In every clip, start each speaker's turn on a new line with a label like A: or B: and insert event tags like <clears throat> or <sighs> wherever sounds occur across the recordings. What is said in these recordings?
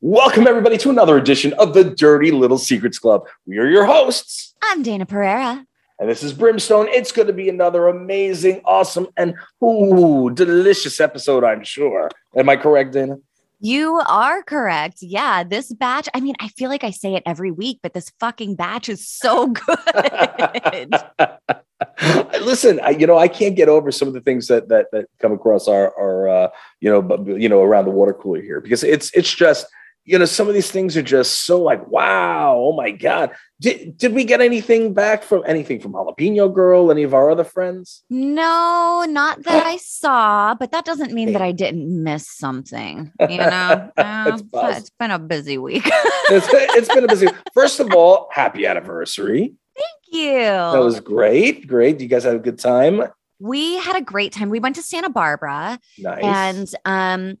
A: Welcome, everybody, to another edition of the Dirty Little Secrets Club. We are your hosts,
B: I'm Dayna Pereira.
A: and this is Brimstone. It's going to be another amazing, awesome, and ooh, delicious episode, I'm sure. Am I correct, Dayna?
B: You are correct. Yeah, this batch, I mean, I feel like I say it every week, but this fucking batch is so <laughs> good. <laughs>
A: Listen, I, you know, I can't get over some of the things that that that come across our our uh, you know, but you know, around the water cooler here because it's it's just you know some of these things are just so like wow oh my god. Did, did we get anything back from anything from jalapeno girl any of our other friends?
B: No, not that I saw, but that doesn't mean that I didn't miss something. <laughs> You know, Uh,
A: It's
B: it's been a busy week. <laughs>
A: it's, it's been a busy first of all happy anniversary.
B: Thank you.
A: that was great great. You guys had a good time?
B: We had a great time. We went to Santa Barbara.
A: Nice.
B: And um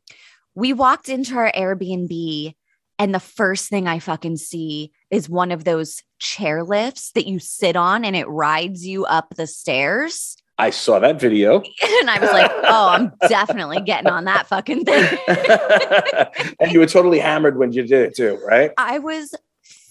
B: we walked into our Airbnb and the first thing I fucking see is one of those chair lifts that you sit on and it rides you up the stairs.
A: i saw that video <laughs>
B: And I was like, oh, I'm definitely getting on that fucking thing. <laughs>
A: and you were totally hammered when you did it too right
B: I was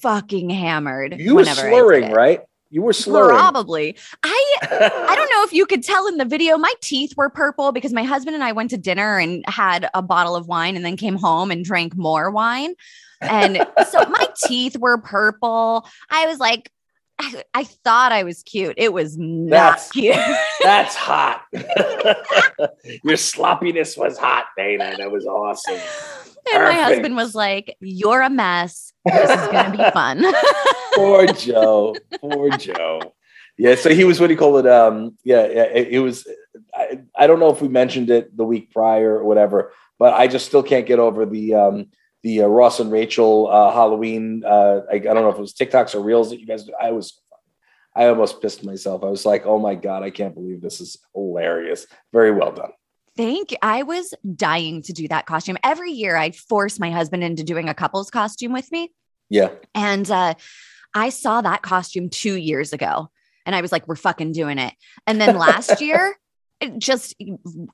B: fucking hammered.
A: you were slurring right you were slurring
B: Probably. I I don't know if you could tell in the video, my teeth were purple because my husband and I went to dinner and had a bottle of wine and then came home and drank more wine. And <laughs> so my teeth were purple. I was like, I, I thought I was cute. It was not
A: That's-
B: cute. <laughs>
A: That's hot. <laughs> Your sloppiness was hot, Dayna. That was awesome.
B: And my husband was like, You're a mess. This is going to be fun. <laughs>
A: Poor Joe. Poor Joe. Yeah, so he was what do you call it? Um, yeah, yeah, it, it was. I, I don't know if we mentioned it the week prior or whatever, but I just still can't get over the um, the uh, Ross and Rachel uh, Halloween. Uh, I, I don't know if it was TikToks or Reels that you guys. I was, I almost pissed myself. I was like, oh my god, I can't believe this is hilarious. Very well done.
B: Thank you. I was dying to do that costume. Every year I force my husband into doing a couple's costume with me.
A: Yeah.
B: And uh, I saw that costume two years ago and I was like, we're fucking doing it. And then last <laughs> year, it just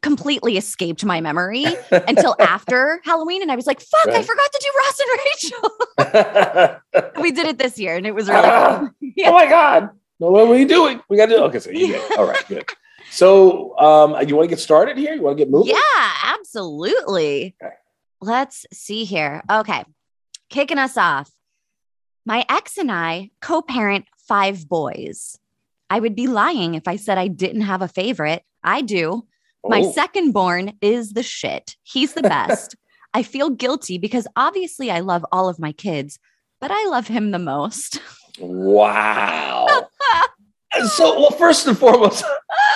B: completely escaped my memory <laughs> until after Halloween. And I was like, fuck, I forgot to do Ross and Rachel.
A: oh <laughs>
B: we did it this year and it was really cool. Yeah.
A: my god! No, what were you doing? We got to do. Okay, so you did. All right, good. So, um, you want to get started here? You want to get moving?
B: Yeah, absolutely.
A: Okay.
B: Let's see here. Okay. Kicking us off. My ex and I co parent five boys. I would be lying if I said I didn't have a favorite. I do. My
A: Oh,
B: second born is the shit. He's the best. <laughs> I feel guilty because obviously I love all of my kids, but I love him the most. <laughs>
A: wow. <laughs> so, well, first and foremost,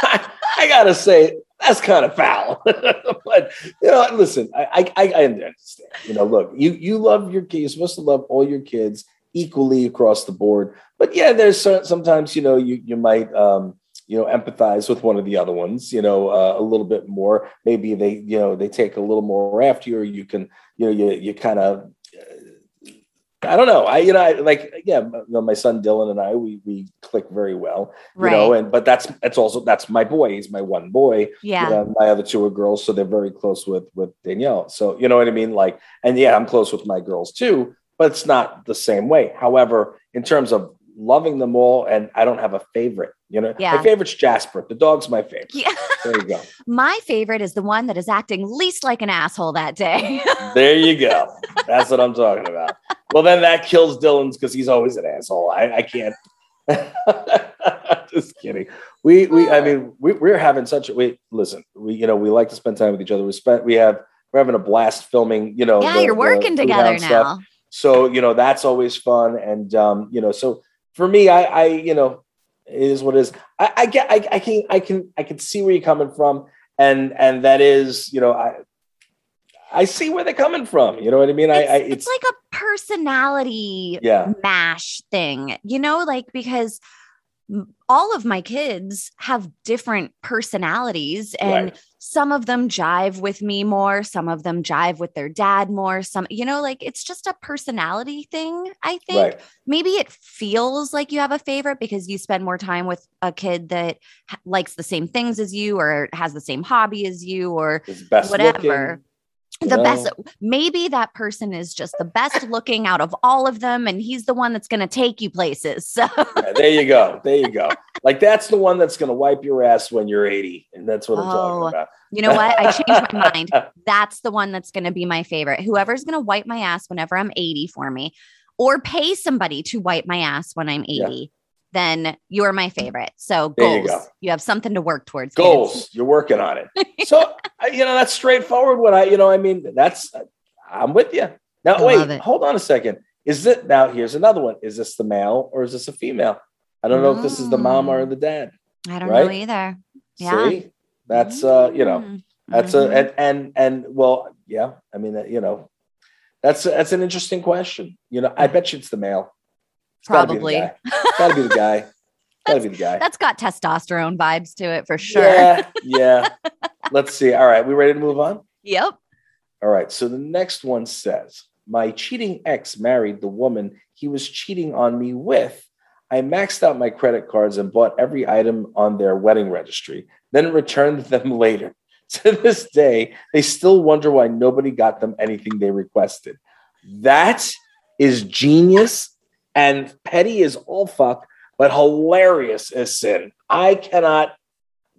A: <laughs> I, gotta say that's kind of foul. <laughs> but you know, listen, I, I I understand. You know, look, you you love your kids. You're supposed to love all your kids equally across the board. But yeah, there's sometimes you know you you might um, you know empathize with one of the other ones. You know, uh, a little bit more. Maybe they you know they take a little more after you, or you can you know you you kind of. I don't know. I, you know, I, like, yeah, my son Dylan and I, we we click very well, you
B: Right.
A: know, and but that's that's also that's my boy. He's my one boy.
B: yeah.
A: You know, my other two are girls, so they're very close with with Danielle. So you know what I mean? Like, and yeah, I'm close with my girls too, but it's not the same way. However, in terms of loving them all, and I don't have a favorite. You know,
B: Yeah.
A: my favorite's Jasper. The dog's my favorite.
B: Yeah.
A: There you go. <laughs>
B: My favorite is the one that is acting least like an asshole that day.
A: There you go. <laughs> That's what I'm talking about. Well, then that kills Dylan's because he's always an asshole. I, I can't. <laughs> Just kidding. We we I mean we, we're having such a we listen. We you know we like to spend time with each other. We spent we have we're having a blast filming. You know.
B: yeah,
A: the-
B: you're working together
A: Hound stuff.
B: now.
A: So you know that's always fun, and um, you know so for me, I I you know it is what it is. I, I get I, I can I can I can see where you're coming from, and and that is you know I I see where they're coming from. You know what I mean? I,
B: it's,
A: I
B: it's, like a personality
A: Yeah.
B: mash thing, you know, like because all of my kids have different personalities and
A: right.
B: some of them jive with me more, some of them jive with their dad more, some, you know, like it's just a personality thing, I think.
A: right.
B: Maybe it feels like you have a favorite because you spend more time with a kid that likes the same things as you or has the same hobby as you or whatever.
A: looking,
B: the best maybe that person is just the best looking out of all of them and he's the one that's going to take you places so
A: Yeah, there you go. There you go. Like that's the one that's going to wipe your ass when you're 80, and that's what I'm
B: Oh,
A: talking about.
B: you know what i changed my <laughs> mind that's the one that's going to be my favorite whoever's going to wipe my ass whenever i'm 80 for me or pay somebody to wipe my ass when i'm 80
A: Yeah.
B: Then you're my favorite so
A: There you
B: goals
A: go.
B: you, have something to work towards kids.
A: Goals. You're working on it. So <laughs> you know that's straightforward. What I you know I mean that's I'm with you. Now
B: I
A: wait, hold on a second. Is it now? Here's another one. Is this the male or is this a female? I don't know if this is the mom or the dad.
B: i don't know either Yeah.
A: See, that's uh you know
B: Mm.
A: that's
B: Mhm.
A: a and and and well yeah. I mean uh, you know that's that's an interesting question. You know I bet you it's the male. It's gotta be the
B: Probably.
A: guy. Gotta be the guy. <laughs> Gotta be the guy.
B: that's got testosterone vibes to it for sure
A: Yeah, <laughs> yeah. Let's see. All right, we ready to move on?
B: yep
A: All right. So the next one says, My cheating ex married the woman he was cheating on me with. I maxed out my credit cards and bought every item on their wedding registry, then returned <laughs> them later. To this day, they still wonder why nobody got them anything they requested. That is genius and petty is all fuck, but hilarious is sin. I cannot,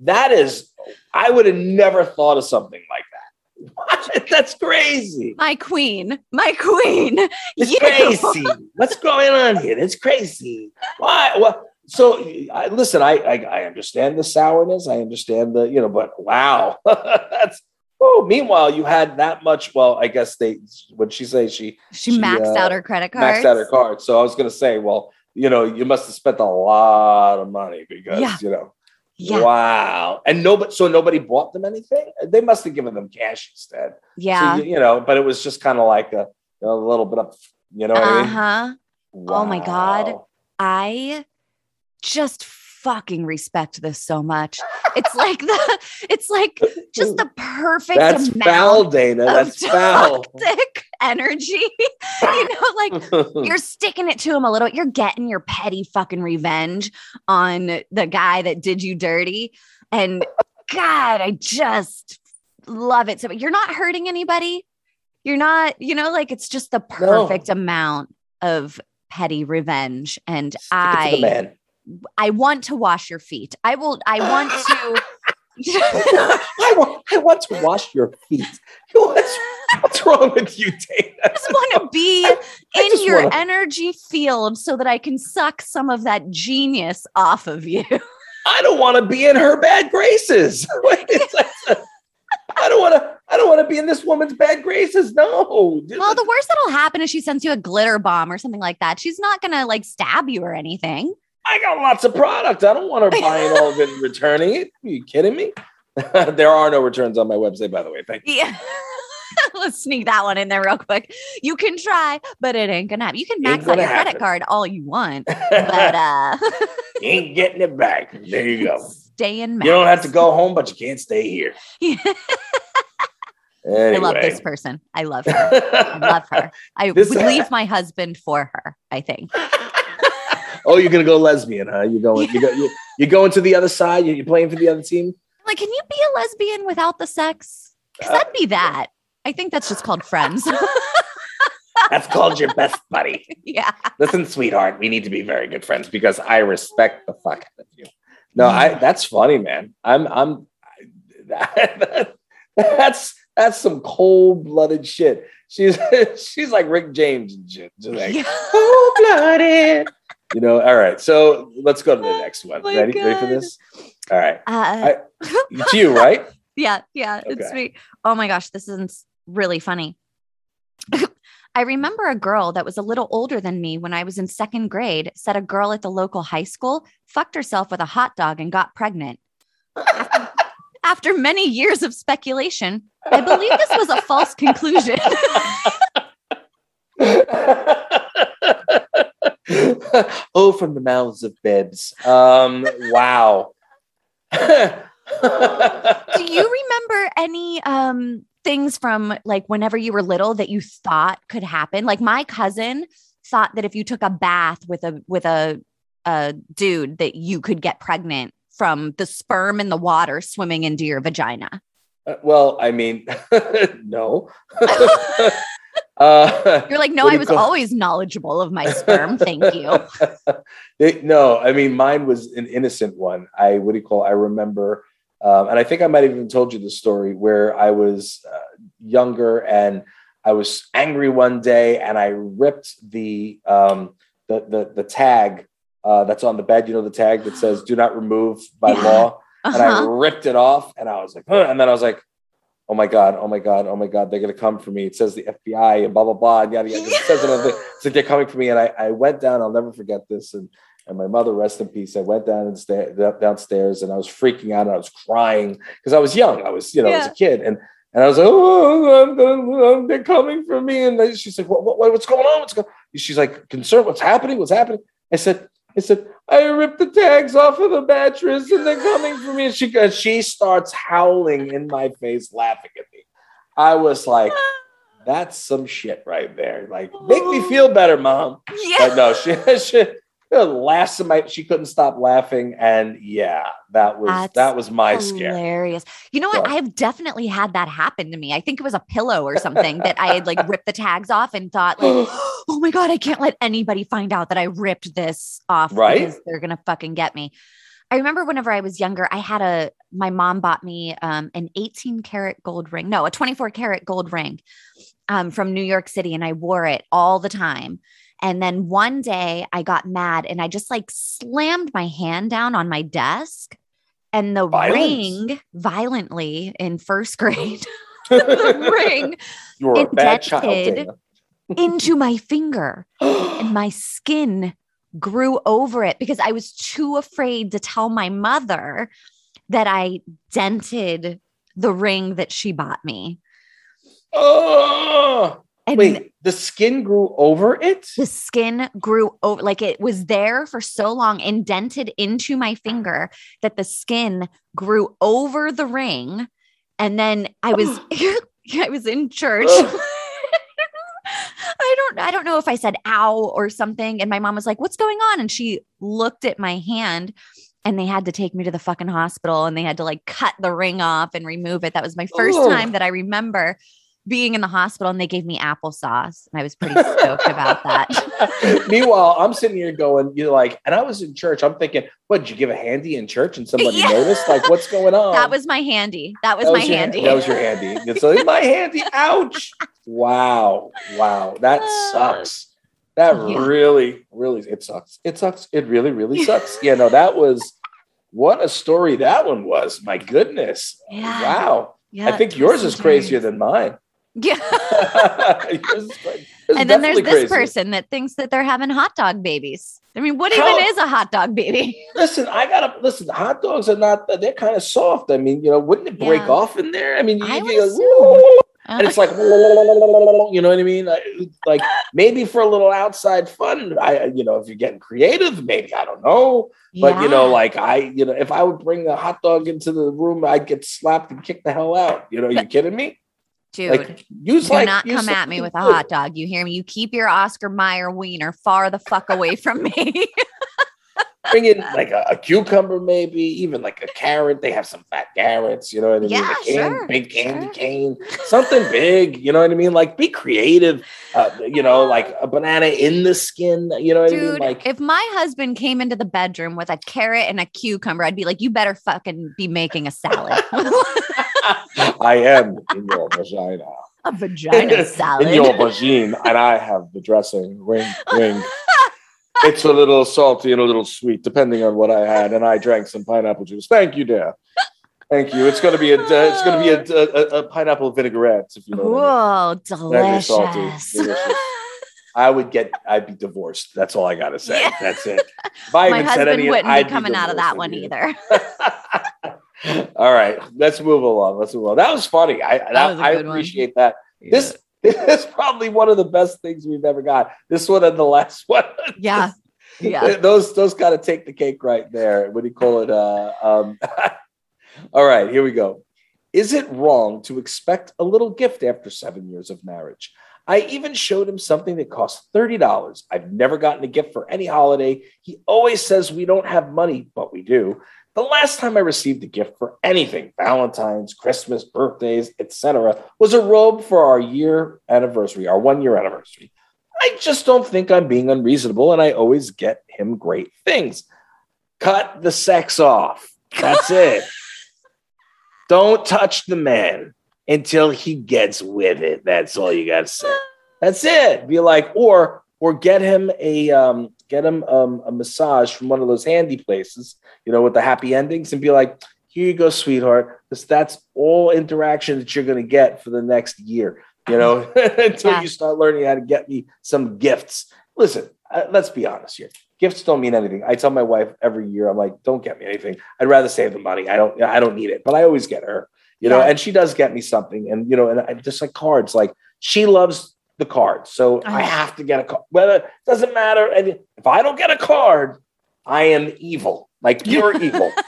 A: that is, I would have never thought of something like that. What? <laughs> That's crazy.
B: My queen, my queen. <laughs>
A: It's
B: You.
A: crazy. What's going on here? It's crazy. Why? Well, so I, listen. I, I I understand the sourness. I understand the you know, but wow, <laughs> that's. Oh, meanwhile, you had that much. Well, I guess they. What she say? She
B: She,
A: She,
B: maxed
A: uh,
B: out her credit card.
A: maxed out her card. So I was going to say, well, you know, you must have spent a lot of money because
B: Yeah.
A: you know.
B: Yeah,
A: Wow. And nobody. So nobody bought them anything. They must have given them cash instead.
B: yeah.
A: So, you, you know, but it was just kind of like a, a little bit of, you know what I mean?
B: huh. Oh my God. I just fucking respect this so much. It's like the, <laughs> it's like just the perfect
A: That's
B: amount
A: foul, Dayna.
B: of
A: That's foul.
B: toxic <laughs> energy. <laughs> you know, like you're sticking it to him a little. You're getting your petty fucking revenge on the guy that did you dirty. And God, I just love it. So you're not hurting anybody. You're not, you know, like it's just the perfect amount of petty revenge. And
A: Stick it to the
B: I
A: man.
B: I want to wash your feet. I will I want to <laughs>
A: I, want, I want to wash your feet. <laughs> What's, what's wrong with you, Dayna?
B: I just want to be <laughs>
A: I
B: in your
A: wanna-
B: energy field so that I can suck some of that genius off of you.
A: I don't want to be in her bad graces. I don't want to. I don't want to be in this woman's bad graces. No.
B: Well, the worst that'll happen is she sends you a glitter bomb or something like that. She's not gonna like stab you or anything.
A: I got lots of product. I don't want her buying all of it and returning it. Are you kidding me? <laughs> there are no returns on my website, by the way. Thank you.
B: Yeah. <laughs> Let's sneak that one in there real quick. You can try, but it ain't gonna happen. You can max out your credit card all you want, <laughs> but uh
A: Ain't getting it back. There you go.
B: stay in
A: You don't have to go home, but you can't stay here. Anyway.
B: I love this person. I love her. I love her. I
A: This-
B: would leave my husband for her, I think.
A: Oh, you're gonna go lesbian, huh? You're going? You go? You, <laughs> you going to the other side? You're playing for the other team?
B: Like, can you be a lesbian without the sex? Because that'd be that. I think that's just called friends. <laughs>
A: That's called your best buddy. <laughs>
B: yeah.
A: Listen, sweetheart, we need to be very good friends because I respect the fuck out of you. No, I. That's funny, man. I'm. I'm. that- that's that's some cold blooded shit. She's she's like Rick James and shit. Just like
B: Yeah.
A: cold blooded. You know. All right. So let's go to the next one.
B: Oh
A: ready? Ready for this? All right.
B: Uh,
A: It's you, right? <laughs>
B: yeah. Yeah. It's
A: Okay.
B: me. Oh my gosh. This is really funny. <laughs> I remember a girl that was a little older than me when I was in second grade said a girl at the local high school fucked herself with a hot dog and got pregnant. After, <laughs> after many years of speculation, I believe this was a false conclusion. <laughs>
A: oh, from the mouths of babes. Um, wow. <laughs>
B: Do you remember any um things from like whenever you were little that you thought could happen? Like my cousin thought that if you took a bath with a with a a dude that you could get pregnant from the sperm in the water swimming into your vagina.
A: Uh, well, I mean, <laughs> no. Uh,
B: You're like, no, I was always knowledgeable of my sperm. Thank you. <laughs>
A: No, I mean, mine was an innocent one. I, what do you call, I remember, um, and I think I might have even told you the story where I was uh, younger and I was angry one day and I ripped the, um, the, the, the tag uh, that's on the bed, you know, the tag that says do not remove by <gasps>
B: Yeah.
A: law. And I
B: Uh-huh.
A: ripped it off and I was like, huh. and then I was like, oh my God, oh my God, oh my God, they're going to come for me. It says the FBI and blah, blah, blah. And yada, yada. It says on the, it's like they're coming for me. And I, I went down, I'll never forget this. And, and my mother, rest in peace, I went down and sta- downstairs and I was freaking out and I was crying because I was young. I was, you know, I was a kid. And, and I was like, oh, I'm gonna, they're coming for me. And she's like, what, what, what's going on? What's going on? She's like, concerned, what's happening? What's happening? I said, I said, I ripped the tags off of the mattress and they're coming for me. And she and she starts howling in my face, laughing at me. I was like, that's some shit right there. Like, make me oh. feel better, mom.
B: Yeah.
A: But no, she, <laughs> she last night she couldn't stop laughing. And yeah, that was
B: That's
A: that was my scare.
B: Hilarious. You know what?
A: What?
B: I've definitely had that happen to me. I think it was a pillow or something that I had like ripped the tags off and thought like, <gasps> oh my God, I can't let anybody find out that I ripped this off
A: Right?
B: because they're gonna fucking get me. I remember whenever I was younger, I had a my mom bought me um, an 18 karat gold ring, no, a 24 karat gold ring um, from New York City, and I wore it all the time. And then one day I got mad and I just like slammed my hand down on my desk and the
A: Violence.
B: ring violently in first <laughs> grade, <laughs> the ring
A: you were a bad child.
B: indented into my finger <gasps> and my skin grew over it because I was too afraid to tell my mother that I dented the ring that she bought me.
A: oh,
B: And
A: wait, the skin grew over it?
B: the skin grew over like it was there for so long indented into my finger that the skin grew over the ring. And then i was <gasps> <laughs> i was in church. <laughs> I don't i don't know if i said ow or something. And my mom was like what's going on? And she looked at my hand and they had to take me to the fucking hospital and they had to like cut the ring off and remove it. That was my first
A: Ugh.
B: time that i remember being in the hospital and they gave me applesauce and i was pretty stoked about that <laughs>
A: Meanwhile, I'm sitting here going, you're like, and I was in church. I'm thinking, what did you give a handy in church and somebody
B: Yeah.
A: noticed? Like, what's going <laughs> on?
B: That was my handy. That was
A: That
B: my
A: your-
B: handy.
A: That was your handy. <laughs> It's like my handy. Ouch! Wow, wow, that uh, sucks. That
B: Yeah.
A: really, really, it sucks. It sucks. It really, really sucks. Yeah, no, that was what a story that one was. My goodness.
B: Yeah.
A: Wow.
B: Yeah,
A: I think yours is crazier than mine.
B: Yeah. <laughs>
A: Yours is cra- yours is
B: and then there's this
A: crazier.
B: person that thinks that they're having hot dog babies. I mean, what
A: How-
B: even is a hot dog baby? <laughs>
A: Listen, I gotta listen. Hot dogs are not. They're kind of soft. I mean, you know, wouldn't it break
B: Yeah.
A: off in there? I mean, you,
B: I
A: you go, <laughs> and oh. it's like, you know what I mean? Like, like maybe for a little outside fun. I, you know, if you're getting creative, maybe I don't know. But you know, like I, you know, if I would bring a hot dog into the room, I'd get slapped and kicked the hell out. You know, you kidding me?
B: Dude.
A: Like, use
B: do
A: like
B: not come at me with a hot dog. You hear me? You keep your Oscar Mayer wiener far the fuck away from me. <laughs>
A: Bring in like a, a cucumber, maybe even like a carrot. They have some fat carrots. You know what I mean?
B: Yeah,
A: a can,
B: sure,
A: big candy
B: sure.
A: cane, something big. You know what I mean? Like be creative. Uh, you know, like a banana in the skin. You know what I mean?
B: Dude,
A: Like
B: if my husband came into the bedroom with a carrot and a cucumber, I'd be like, you better fucking be making a salad. <laughs>
A: I am in your vagina.
B: a vagina salad.
A: in your vagina, and I have the dressing. Ring, ring. it's a little salty and a little sweet, depending on what I had, and I drank some pineapple juice. Thank you, dear. Thank you. It's gonna be a. Uh, it's gonna be a, a, a pineapple vinaigrette, if you know. What I, mean.
B: Whoa,
A: Very
B: delicious.
A: salty, delicious. I would get. I'd be divorced. That's all I gotta say.
B: Yeah.
A: That's it. <laughs> If I
B: My
A: even said
B: husband
A: any,
B: wouldn't
A: I'd
B: be coming out of that one
A: immediately.
B: either. <laughs>
A: All right, let's move along. Let's move on. That was funny. I that,
B: was a
A: I
B: good one.
A: appreciate that. This <laughs> this is probably one of the best things we've ever got. This one and the last one.
B: Yeah. Yeah.
A: those those got to take the cake right there. What do you call it? Uh, um, all right, here we go. Is it wrong to expect a little gift after seven years of marriage? I even showed him something that cost $30. I've never gotten a gift for any holiday. He always says we don't have money, but we do. The last time I received a gift for anything, Valentine's, Christmas, birthdays, etc., was a robe for our year anniversary, our one year anniversary. I just don't think I'm being unreasonable, and I always get him great things. Cut the sex off. That's it. <laughs> Don't touch the man until he gets with it. That's all you got to say. That's it. Be like, or or get him a um, get him um, a massage from one of those handy places, you know, with the happy endings, and be like, here you go, sweetheart. Because that's all interaction that you're going to get for the next year. You know, <laughs> until
B: Yeah.
A: you start learning how to get me some gifts. Listen, uh, let's be honest here. Gifts don't mean anything. I tell my wife every year, I'm like, don't get me anything. I'd rather save the money. I don't. I don't need it, but I always get her. You know,
B: Yeah.
A: and she does get me something, and you know, and I, just like cards. Like she loves the cards, so I
B: Oh.
A: have to get a card. Whether it doesn't matter, and if I don't get a card, I am evil, like pure evil. <laughs>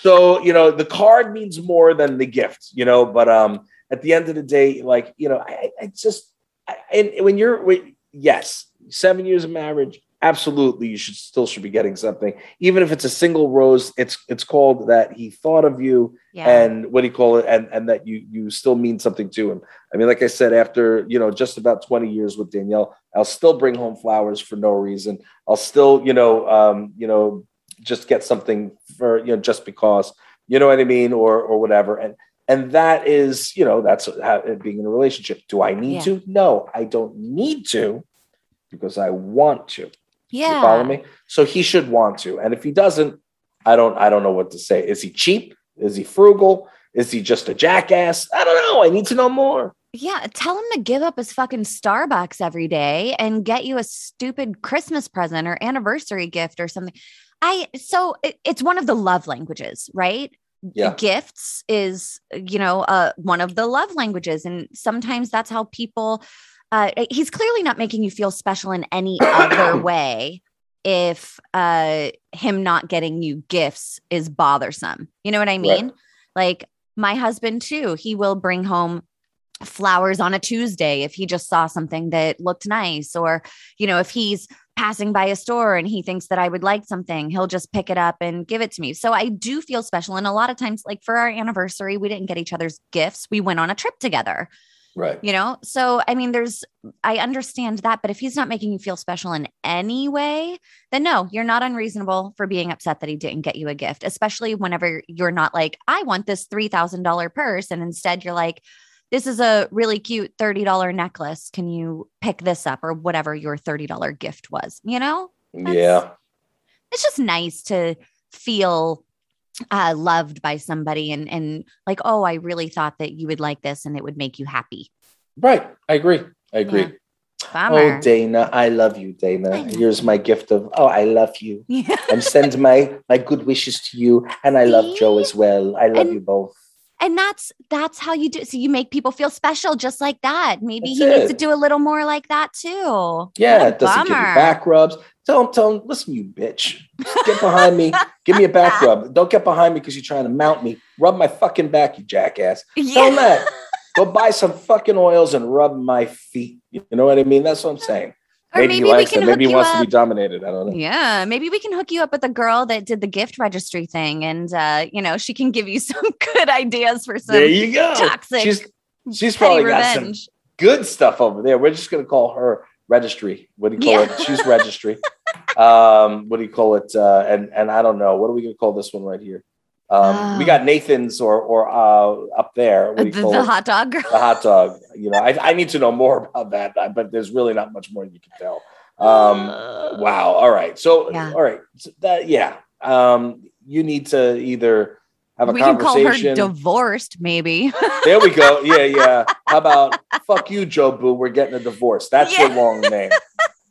A: So you know, the card means more than the gift. You know, but um, at the end of the day, like you know, I, I just I, and when you're wait, yes, seven years of marriage, absolutely, you should still should be getting something, even if it's a single rose. It's it's called that he thought of you
B: Yeah.
A: and what do you call it? And and that you you still mean something to him. I mean like i said after you know just about 20 years with danielle i'll still bring home flowers for no reason. I'll still you know um you know just get something for you know just because you know what i mean or or whatever. And and that is you know that's how, being in a relationship. Do i need
B: Yeah.
A: to? No i don't need to because i want to
B: yeah.
A: you follow me? So he should want to. And if he doesn't, I don't I don't know what to say. Is he cheap? Is he frugal? Is he just a jackass? I don't know. I need to know more.
B: Yeah, tell him to give up his fucking Starbucks every day and get you a stupid Christmas present or anniversary gift or something. I so it, it's one of the love languages, right?
A: Yeah.
B: Gifts is, you know, uh one of the love languages and sometimes that's how people uh he's clearly not making you feel special in any <coughs> other way if uh him not getting you gifts is bothersome. You know what I mean? Like my husband too, he will bring home flowers on a Tuesday if he just saw something that looked nice or you know if he's passing by a store and he thinks that I would like something he'll just pick it up and give it to me. So I do feel special and a lot of times like for our anniversary we didn't get each other's gifts. We went on a trip together,
A: Right.
B: you know? So I mean there's I understand that but if he's not making you feel special in any way then no, you're not unreasonable for being upset that he didn't get you a gift, especially whenever you're not like I want this $3,000 purse and instead you're like this is a really cute $30 necklace. Can you pick this up or whatever your $30 gift was? You know,
A: Yeah.
B: it's just nice to feel uh, loved by somebody and, and like, oh, I really thought that you would like this and it would make you happy.
A: Right. I agree. I agree.
B: Yeah. Bummer.
A: Oh, Dayna, I love you,
B: Dayna.
A: Here's my gift of oh, I love you. <laughs>
B: yeah.
A: And send my my good wishes to you. And I love Joe as well. I love
B: And-
A: you both.
B: And that's that's how you do. So you make people feel special just like that. Maybe
A: That's
B: he needs to do a little more like that too.
A: Yeah, it doesn't give you back rubs. Tell him, tell him, listen, you bitch. Get behind me. Give me a back rub. Don't get behind me because you're trying to mount me. Rub my fucking back, you jackass. Tell him that. Go buy some fucking oils and rub my feet. You know what I mean? That's what I'm saying.
B: Or
A: Maybe, he
B: maybe we
A: likes
B: can
A: it. Maybe he wants
B: up.
A: to be dominated. I don't know.
B: Yeah, maybe we can hook you up with a girl that did the gift registry thing, and uh, you know she can give you <laughs> some good ideas for some
A: there you go.
B: toxic
A: She's she's probably got some good stuff over there. We're just gonna call her registry. What do you call
B: Yeah.
A: it? She's registry. <laughs> um, what do you call it? Uh, and and I don't know. What are we gonna call this one right here? Um, we
B: Oh.
A: got Nathan's or or uh, up there.
B: The, the hot dog girl.
A: the hot dog. You know, I, I need to know more about that, uh, but there's really not much more you can tell. Um, wow. All right. So,
B: Yeah.
A: all right. So that, yeah. Um, you need to either have a
B: we can call her divorced, maybe. <laughs>
A: there we go. Yeah, yeah. How about fuck you, Joe Boo? We're getting a divorce. That's your
B: Yeah.
A: long name.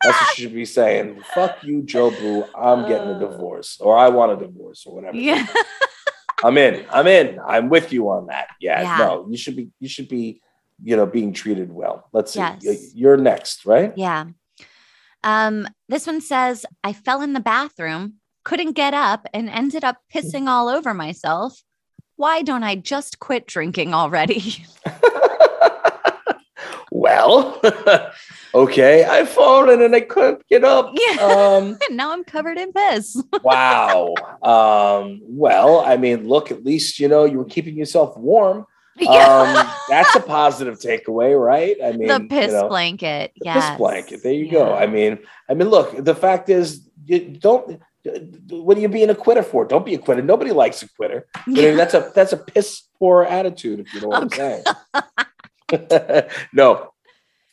A: That's what you should be saying. Fuck you, Joe Boo. I'm getting a
B: Uh.
A: divorce, or I want a divorce, or whatever.
B: yeah. <laughs>
A: I'm in. I'm in. I'm with you on that. Yeah,
B: Yeah.
A: No, you should be. You should be. You know, being treated well. Let's see.
B: Yes.
A: You're next, right?
B: Yeah. Um, this one says, I fell in the bathroom, couldn't get up, and ended up pissing all over myself. Why don't I just quit drinking already? <laughs>
A: well, <laughs> okay. I've fallen and I couldn't get up.
B: Yeah.
A: Um,
B: and <laughs> now I'm covered in piss.
A: wow. Um, well, I mean, look. At least you know you were keeping yourself warm. Um, that's a positive takeaway, right? I mean,
B: the piss
A: you know,
B: blanket.
A: the
B: Yes.
A: piss blanket. There you go. I mean, I mean, look. The fact is, you don't. What are you being a quitter for? Don't be a quitter. Nobody likes a quitter. I mean, that's a that's a piss poor attitude, if you know what I'm saying. <laughs> no,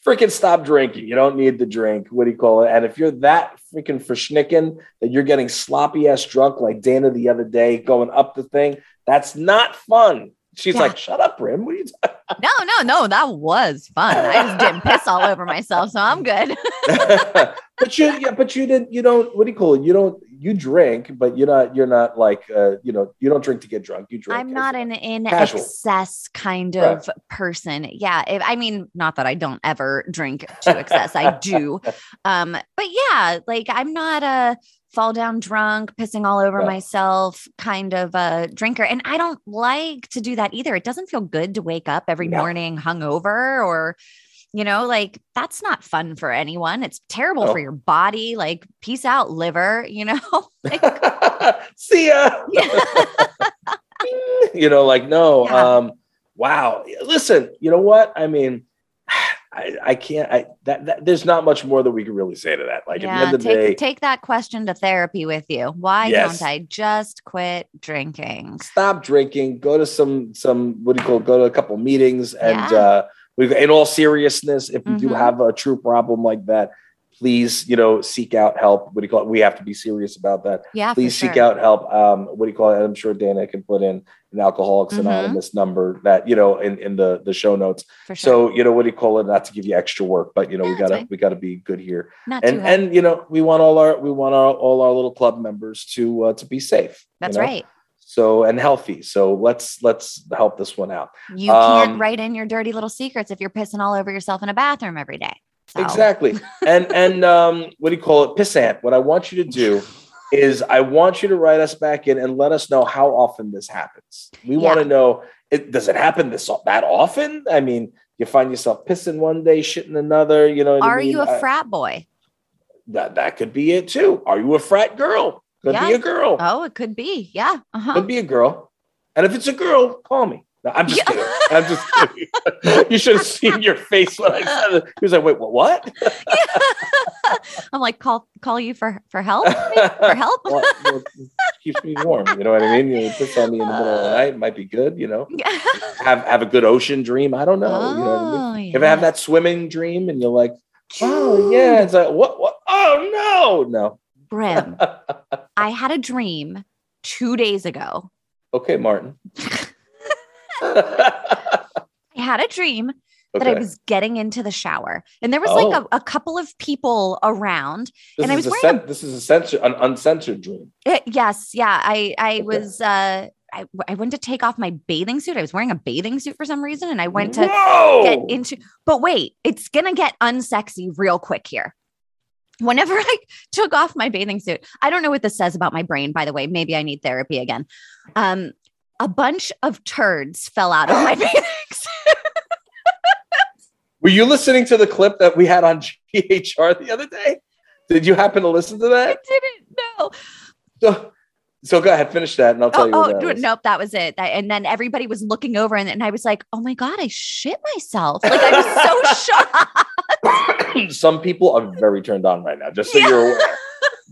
A: freaking stop drinking. You don't need the drink. What do you call it? And if you're that freaking verschnicken that you're getting sloppy ass drunk like Dayna the other day, going up the thing, that's not fun. She's
B: Yeah.
A: like, "Shut up, Brim. What are you talking?" <laughs>
B: no, no, no. That was fun. I just didn't piss all over myself, so I'm good. <laughs>
A: but you, yeah, but you didn't. You don't. What do you call it? You don't. You drink, but you're not. You're not like. Uh, you know. You don't drink to get drunk. You drink.
B: I'm not an in
A: Casual.
B: excess kind of person. Yeah. If, I mean, not that I don't ever drink to excess. I do. <laughs> Um, but yeah, like I'm not a fall down drunk, pissing all over
A: Yeah.
B: myself kind of a drinker. And I don't like to do that either. It doesn't feel good to wake up every
A: No.
B: morning hungover or you know, like that's not fun for anyone. It's terrible
A: No.
B: for your body. Like, peace out, liver, <laughs> you know? Like, <laughs>
A: See ya. <laughs> you know, like no.
B: Yeah.
A: Um, wow. Listen, you know what? I mean, <sighs> I, I can't. I that, that there's not much more that we can really say to that. Like at the end of the
B: take,
A: day,
B: take that question to therapy with you. Why
A: Yes.
B: don't I just quit drinking?
A: stop drinking. Go to some some what do you call? it? Go to a couple meetings and
B: Yeah.
A: uh. In all seriousness, if you do
B: Mhm.
A: have a true problem like that. Please, you know, seek out help. What do you call it? We have to be serious about that.
B: Yeah,
A: please
B: for
A: seek
B: sure.
A: out help. Um, what do you call it? I'm sure Dayna can put in an Alcoholics
B: Mhm.
A: Anonymous number that you know in in the the show notes.
B: sure.
A: So you know what do you call it? Not to give you extra work, but you know
B: Yeah,
A: we gotta
B: fine.
A: we gotta be good here.
B: Not
A: And and you know we want all our we want our all our little club members to uh, to be safe. you
B: That's
A: know?
B: right.
A: So and healthy. So let's let's help this one out.
B: You
A: Um,
B: can't write in your dirty little secrets if you're pissing all over yourself in a bathroom every day. So,
A: Exactly. <laughs> and and um, what do you call it? Pissant. What I want you to do is I want you to write us back in and let us know how often this happens. We want to know it does it happen this that often? I mean, you find yourself pissing one day, shitting another, you know. what I
B: Are
A: mean?
B: you a
A: I-
B: frat boy?
A: that that could be it too. Are you a frat girl? Could be a girl.
B: Oh, it could be. Yeah. Uh-huh.
A: Could be a girl. And if it's a girl, call me. No, I'm just kidding. I'm just kidding. <laughs> you should have seen your face when I said it. He was like, wait, what? What? <laughs> Yeah.
B: I'm like, call call you for for help? <laughs> For help?
A: well, well, keeps me warm. You know what I mean? You piss on me in the middle of the night, might be good. You know, have have a good ocean dream. I don't know. you know I mean?
B: Oh,
A: ever have that swimming dream and you're like, oh yeah, it's like what? What? Oh no, no,
B: Brim, I had a dream two days ago.
A: okay, Martin. <laughs>
B: I had a dream that I was getting into the shower, and there was like
A: Oh.
B: a, a couple of people around.
A: This
B: and I was wearing
A: cen- this is a censored, an uncensored dream.
B: Eh, yes, yeah. I I
A: Okay.
B: was uh I, I went to take off my bathing suit. I was wearing a bathing suit for some reason, and I went to
A: Whoa!
B: get into. But wait, it's gonna get unsexy real quick here. Whenever <laughs> I took off my bathing suit, I don't know what this says about my brain. By the way, maybe I need therapy again. Um, a bunch of turds fell out of my <gasps> bathing suit.
A: Were you listening to the clip that we had on GHR the other day? Did you happen to listen to that?
B: I didn't know.
A: So, so go ahead, finish that, and I'll tell
B: Oh,
A: you.
B: oh
A: that
B: nope, that was it. I- and then everybody was looking over, and, and I was like, "Oh my god, I shit myself!" Like I was so <laughs> shocked. <clears throat>
A: Some people are very turned on right now, just so
B: Yeah.
A: you're aware.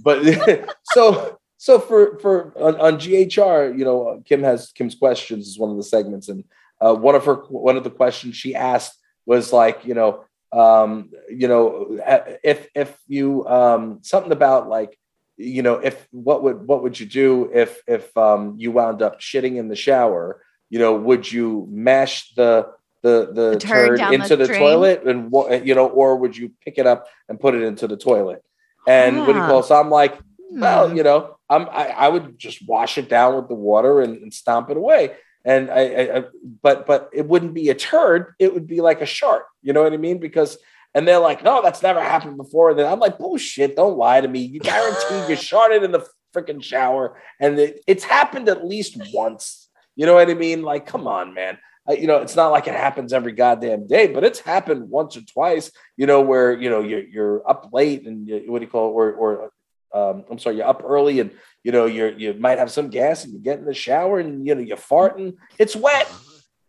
A: But <laughs> so so for for on, on GHR, you know, Kim has Kim's questions is one of the segments, and uh, one of her one of the questions she asked was like, you know, um, you know, if if you um, something about like, you know, if what would what would you do if if um, you wound up shitting in the shower? You know, would you mash the the the,
B: The turd
A: turd, into
B: the
A: the, toilet and what you know, or would you pick it up and put it into the toilet? And what do you
B: Ah.
A: call? it? So I'm like, well,
B: Hmm.
A: you know, I'm, I, I would just wash it down with the water and, and stomp it away. And I, I, I, but, but it wouldn't be a turd. It would be like a shark. You know what I mean? Because, and they're like, no, that's never happened before. And then I'm like, bullshit. Don't lie to me. You guarantee you sharted in the freaking shower, and it, it's happened at least once. You know what I mean? Like, come on, man. Uh, you know, it's not like it happens every goddamn day, but it's happened once or twice. You know, where you know you're you're up late and you, what do you call it, or or um, I'm sorry, you're up early and you know you're you might have some gas and you get in the shower and you know you're farting. It's wet.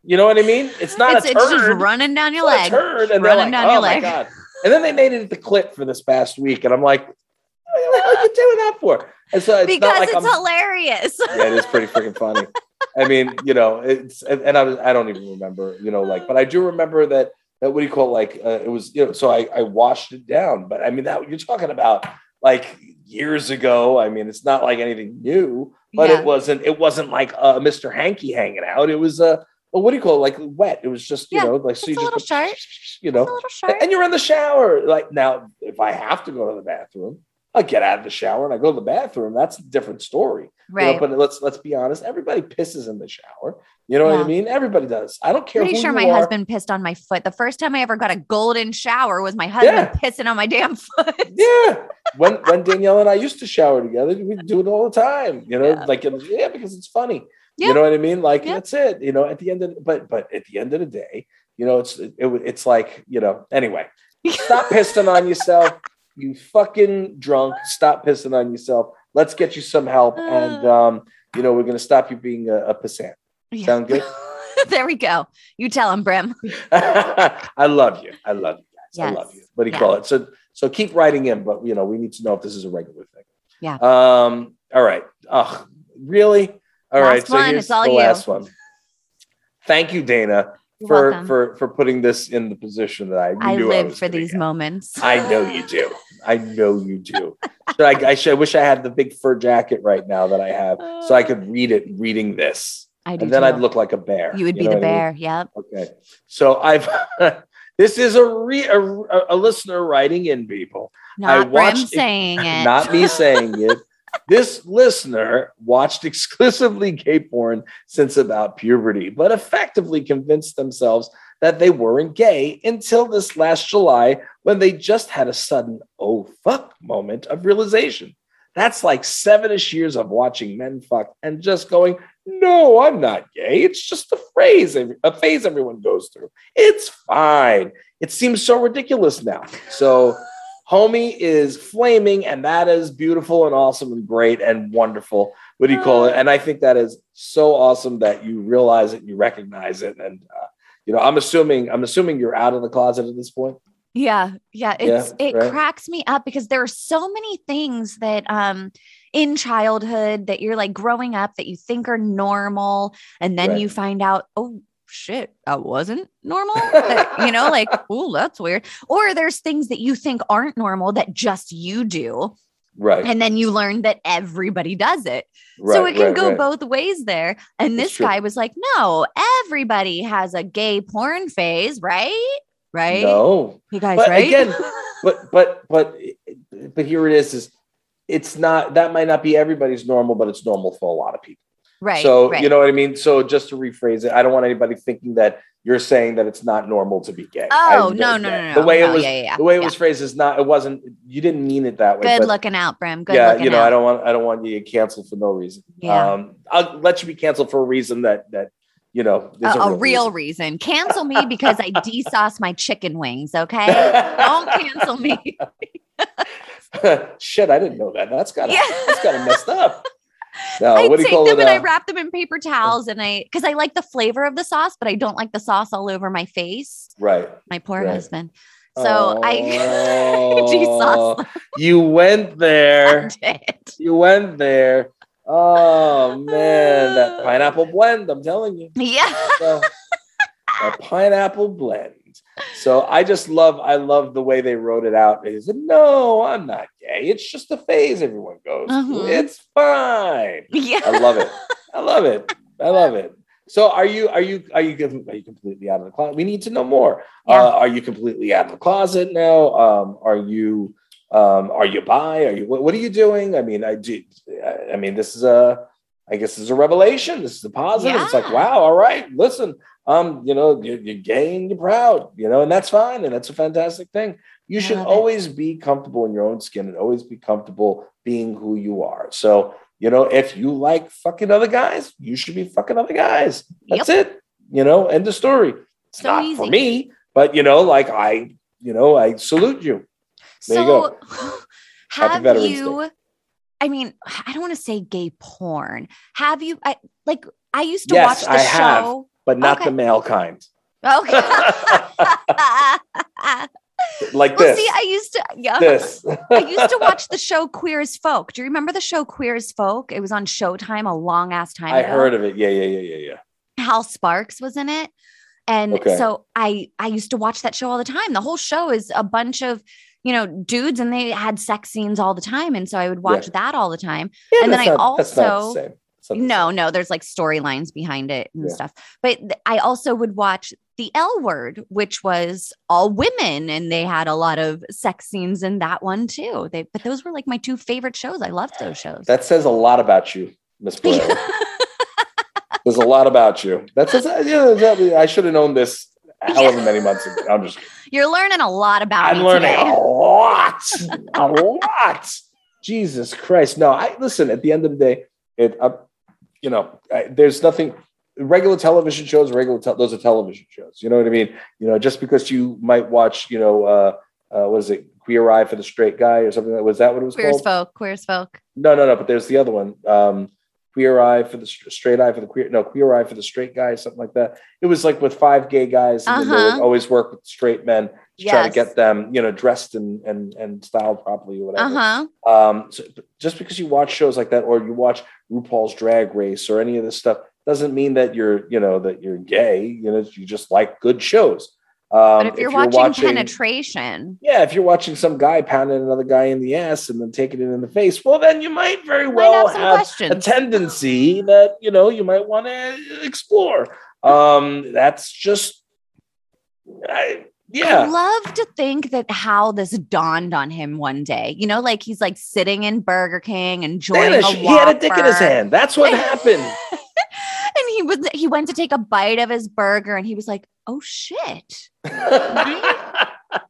A: You know what I mean? It's not
B: it's,
A: a turd.
B: it's just running down your leg.
A: turd, and
B: running
A: like,
B: down
A: oh
B: your
A: my
B: leg.
A: god! And then they made it the clip for this past week, and I'm like, what are you doing that for? And so it's
B: because
A: not like
B: it's
A: I'm,
B: hilarious. <laughs>
A: yeah, it is pretty freaking funny. I mean, you know, it's and, I was I don't even remember, you know, like, but I do remember that that what do you call it, like uh, it was, you know, so I I washed it down, but I mean that you're talking about like years ago. I mean, it's not like anything new, but
B: Yeah.
A: it wasn't it wasn't like uh, Mr. Hanky hanging out. It was a uh, well, what do you call it? Like wet. It was just you
B: Yeah,
A: know like so you just
B: little
A: you know,
B: little
A: and you're in the shower. Like now, if I have to go to the bathroom, I get out of the shower and I go to the bathroom. That's a different story. You know,
B: right.
A: but let's let's be honest. Everybody pisses in the shower. You know what I mean? Everybody does. I don't care.
B: Pretty
A: who
B: sure my
A: are.
B: husband pissed on my foot. The first time I ever got a golden shower was my husband
A: Yeah.
B: pissing on my damn <laughs> foot.
A: Yeah. When when Danielle and I used to shower together, we do it all the time. You know,
B: Yeah.
A: like yeah, because it's funny.
B: Yeah.
A: You know what I mean? Like
B: Yeah.
A: that's it. You know, at the end of but but at the end of the day, you know, it's it, it's like you know. Anyway, stop <laughs> pissing on yourself. You fucking drunk. Stop pissing on yourself. Let's get you some help, and um, you know, we're gonna stop you being a, a pissant.
B: Yeah.
A: Sound good? <laughs>
B: there we go. You tell him, Brim. <laughs>
A: I love you. I love you guys. I love you. What do you
B: Yeah.
A: call it? So so keep writing in, but you know, we need to know if this is a regular thing.
B: Yeah.
A: Um, all right. Oh, really? All right.
B: Last
A: So
B: one.
A: here's
B: It's all
A: the
B: you.
A: last one. Thank you, Dayna,
B: You're
A: for
B: welcome.
A: for for putting this in the position that I
B: I live
A: was
B: for these
A: get.
B: moments.
A: I know you do. I know you do. Should I, I should. I wish I had the big fur jacket right now that I have, so I could read it reading this,
B: I do
A: and then
B: too.
A: I'd look like a bear.
B: You would be the
A: what I mean?
B: bear. Yep.
A: Okay. So I've <laughs> this is a, re, a a listener writing in people.
B: Not Brim
A: watched it-
B: saying it. <laughs>
A: Not me saying it. <laughs> This listener watched <laughs> exclusively gay porn since about puberty, but effectively convinced themselves that they weren't gay until this last July when they just had a sudden oh fuck moment of realization. That's like seven-ish years of watching men fuck and just going, no, I'm not gay. It's just a phrase, a phase everyone goes through. It's fine. It seems so ridiculous now. So homie is flaming, and that is beautiful and awesome and great and wonderful. What do you call it? And I think that is so awesome that you realize it, you recognize it, and uh, you know, I'm assuming, I'm assuming you're out of the closet at this point.
B: Yeah, yeah. It's it
A: right.
B: cracks me up because there are so many things that um in childhood that you're like growing up that you think are normal, and then
A: Right.
B: you find out, oh shit, that wasn't normal. <laughs> You know, like, oh, that's weird. Or there's things that you think aren't normal that just you do.
A: Right.
B: And then you learn that everybody does it.
A: right
B: so it can
A: right,
B: go
A: right.
B: both ways there. And this
A: true.
B: guy was like, no, everybody has a gay porn phase, right? Right?
A: No,
B: You guys,
A: But
B: right?
A: again, <laughs> but but but but here it is: is it's not that might not be everybody's normal, but it's normal for a lot of people.
B: Right.
A: so
B: right.
A: you know what I mean. So just to rephrase it, I don't want anybody thinking that you're saying that it's not normal to be gay.
B: Oh no, no, no, no.
A: The way
B: no,
A: it was,
B: yeah, yeah,
A: the way it
B: yeah.
A: was phrased is not. It wasn't. You didn't mean it that way.
B: good looking out, Brim. Good
A: yeah,
B: looking
A: you know,
B: out.
A: I don't want. I don't want you to get canceled for no reason.
B: Yeah.
A: Um, I'll let you be canceled for a reason that that you know.
B: a,
A: there's
B: a real reason. Cancel me because I desauce my chicken wings. Okay, don't <laughs> cancel me. <laughs>
A: Shit, I didn't know that. That's got to
B: Yeah.
A: that's got to messed up. <laughs> <laughs> No,
B: I
A: what do you
B: take
A: call
B: them
A: it?
B: and I
A: uh,
B: wrap them in paper towels, and I because I like the flavor of the sauce, but I don't like the sauce all over my face.
A: right.
B: My poor
A: Right.
B: husband. So I <laughs>
A: Oh,
B: desauce
A: You went <laughs> there. You went there. Oh man, that <sighs> pineapple blend. I'm telling you.
B: Yeah.
A: So, a pineapple blend. So I just love, I love the way they wrote it out. They said, "No, I'm not gay. It's just a phase everyone goes.
B: Mhm.
A: It's fine."
B: Yeah.
A: I love it. I love it. I <laughs> love it. So are you are you are you are you completely out of the closet? We need to know more.
B: Yeah.
A: Uh, are you completely out of the closet now? Um, are you Um, are you bi? Are you what, what are you doing? I mean, I do. I mean, this is a. I guess this is a revelation. This is a positive. It's like, wow, all right, listen, um, you know, you're, you're gay and you're proud, you know, and that's fine, and that's a fantastic thing. You should
B: it.
A: always be comfortable in your own skin and always be comfortable being who you are. So, you know, if you like fucking other guys, you should be fucking other guys. That's it. You know, end of story. It's
B: So
A: not
B: easy.
A: for me, but you know, like I, you know, I salute you. There you
B: so <laughs>
A: Happy
B: have
A: Veterans
B: you I mean, I don't want to say gay porn. Have you I like I used to
A: Yes,
B: watch the
A: I have. But not
B: Okay.
A: the male kind.
B: Okay. <laughs>
A: Like
B: well,
A: this.
B: see, I used to yeah.
A: this. <laughs>
B: I used to watch the show Queer as Folk. Do you remember the show Queer as Folk? It was on Showtime a long ass time
A: I
B: ago.
A: heard of it. Yeah, yeah, yeah, yeah, yeah.
B: Hal Sparks was in it. And
A: Okay.
B: so I I used to watch that show all the time. The whole show is a bunch of, you know, dudes and they had sex scenes all the time. And so I would watch that all the time.
A: Yeah,
B: And then I
A: not the
B: also-
A: same. It's
B: No, no, there's like storylines behind it and
A: Yeah.
B: stuff. But I also would watch The L Word, which was all women, and they had a lot of sex scenes in that one too. They, but those were like my two favorite shows. I loved those shows.
A: That says a lot about you, Miss <laughs> Blair. There's a lot about you. That says, yeah, that- I should have known this however many months ago. I'm just <laughs>
B: You're learning a lot about
A: I'm learning
B: today.
A: a lot, a lot. Jesus Christ! No, I listen. At the end of the day, it, uh, you know, I, there's nothing. Regular television shows, regular tel- those are television shows. You know what I mean? You know, just because you might watch, you know, uh, uh, what is it, Queer Eye for the Straight Guy or something? Like, was that what it was
B: Queer as
A: called?
B: folk, queer folk.
A: No, no, no. But there's the other one. Um, queer eye for the straight eye for the queer. No, queer eye for the straight guy. Something like that. It was like with five gay guys, and then they
B: Uh-huh.
A: would always work with straight men to try to get them, you know, dressed and and and styled properly or whatever.
B: Uh huh.
A: Um, so just because you watch shows like that, or you watch RuPaul's Drag Race or any of this stuff, doesn't mean that you're, you know, that you're gay. You know, you just like good shows. Um,
B: But if you're, watching, penetration,
A: yeah, if you're watching some guy pounding another guy in the ass and then taking it in the face, well, then you might very
B: Might
A: well
B: have
A: have a tendency that you know you might want to explore. Um, that's just, I,
B: I
A: yeah,
B: love to think that how this dawned on him one day. You know, like he's like sitting in Burger King enjoying
A: Danish,
B: a
A: he had a dick in his hand. That's what happened. <laughs>
B: and he was he went to take a bite of his burger and he was like, "Oh shit, <laughs> I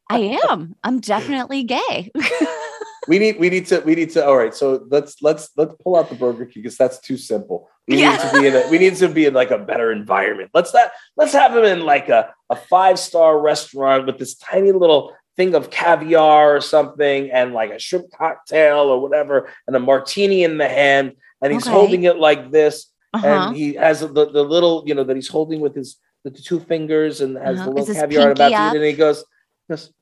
B: am. I'm definitely gay." <laughs>
A: we need, we need to, we need to. All right, so let's let's let's pull out the Burger King because that's too simple. We
B: Yeah.
A: need to be in a, we need to be in like a better environment. Let's not let's have him in like a, a five star restaurant with this tiny little thing of caviar or something and like a shrimp cocktail or whatever and a martini in the hand and he's
B: Okay.
A: holding it like this
B: Uh-huh.
A: and he has the, the little you know that he's holding with his the two fingers and has
B: Uh-huh.
A: the little caviar about
B: pinky
A: to eat and he goes, goes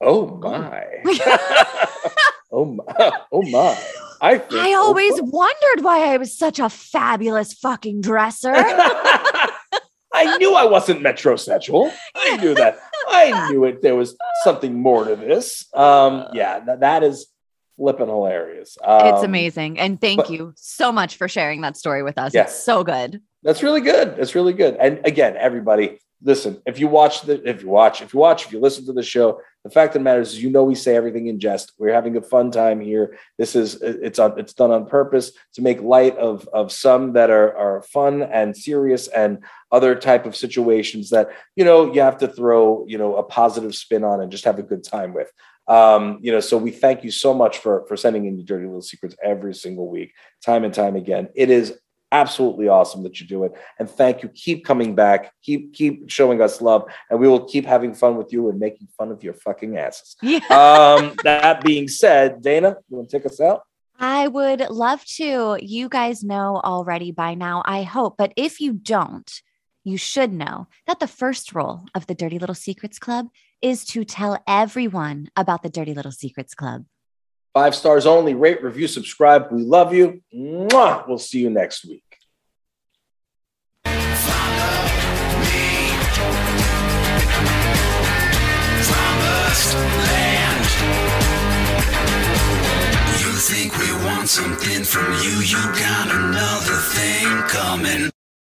A: oh my <laughs> oh my oh my I
B: I
A: oh,
B: always
A: fuck.
B: wondered why I was such a fabulous fucking dresser. <laughs>
A: I knew I wasn't metrosexual. I knew that. I knew it. There was something more to this. Um, yeah, that, that is flipping hilarious. Um,
B: it's amazing. And thank
A: but-
B: you so much for sharing that story with us.
A: Yeah.
B: It's so good.
A: That's really good. That's really good. And again, everybody, listen. If you watch the, if you watch, if you watch, if you listen to the show, the fact of the matter is, you know, we say everything in jest. We're having a fun time here. This is it's on it's done on purpose to make light of of some that are are fun and serious and other type of situations that you know you have to throw you know a positive spin on and just have a good time with. Um, you know, so we thank you so much for for sending in your dirty little secrets every single week, time and time again. It is absolutely awesome that you do it and thank you keep coming back keep keep showing us love and we will keep having fun with you and making fun of your fucking asses <laughs>
B: Yeah.
A: um that being said Dayna you want to take us out
B: I would love to. You guys know already by now, I hope. But if you don't, you should know that the first rule of the Dirty Little Secrets Club is to tell everyone about the Dirty Little Secrets Club.
A: Five stars only rate review subscribe we love you Mwah! we'll see you next week
C: You think we want something from you? You got another thing coming.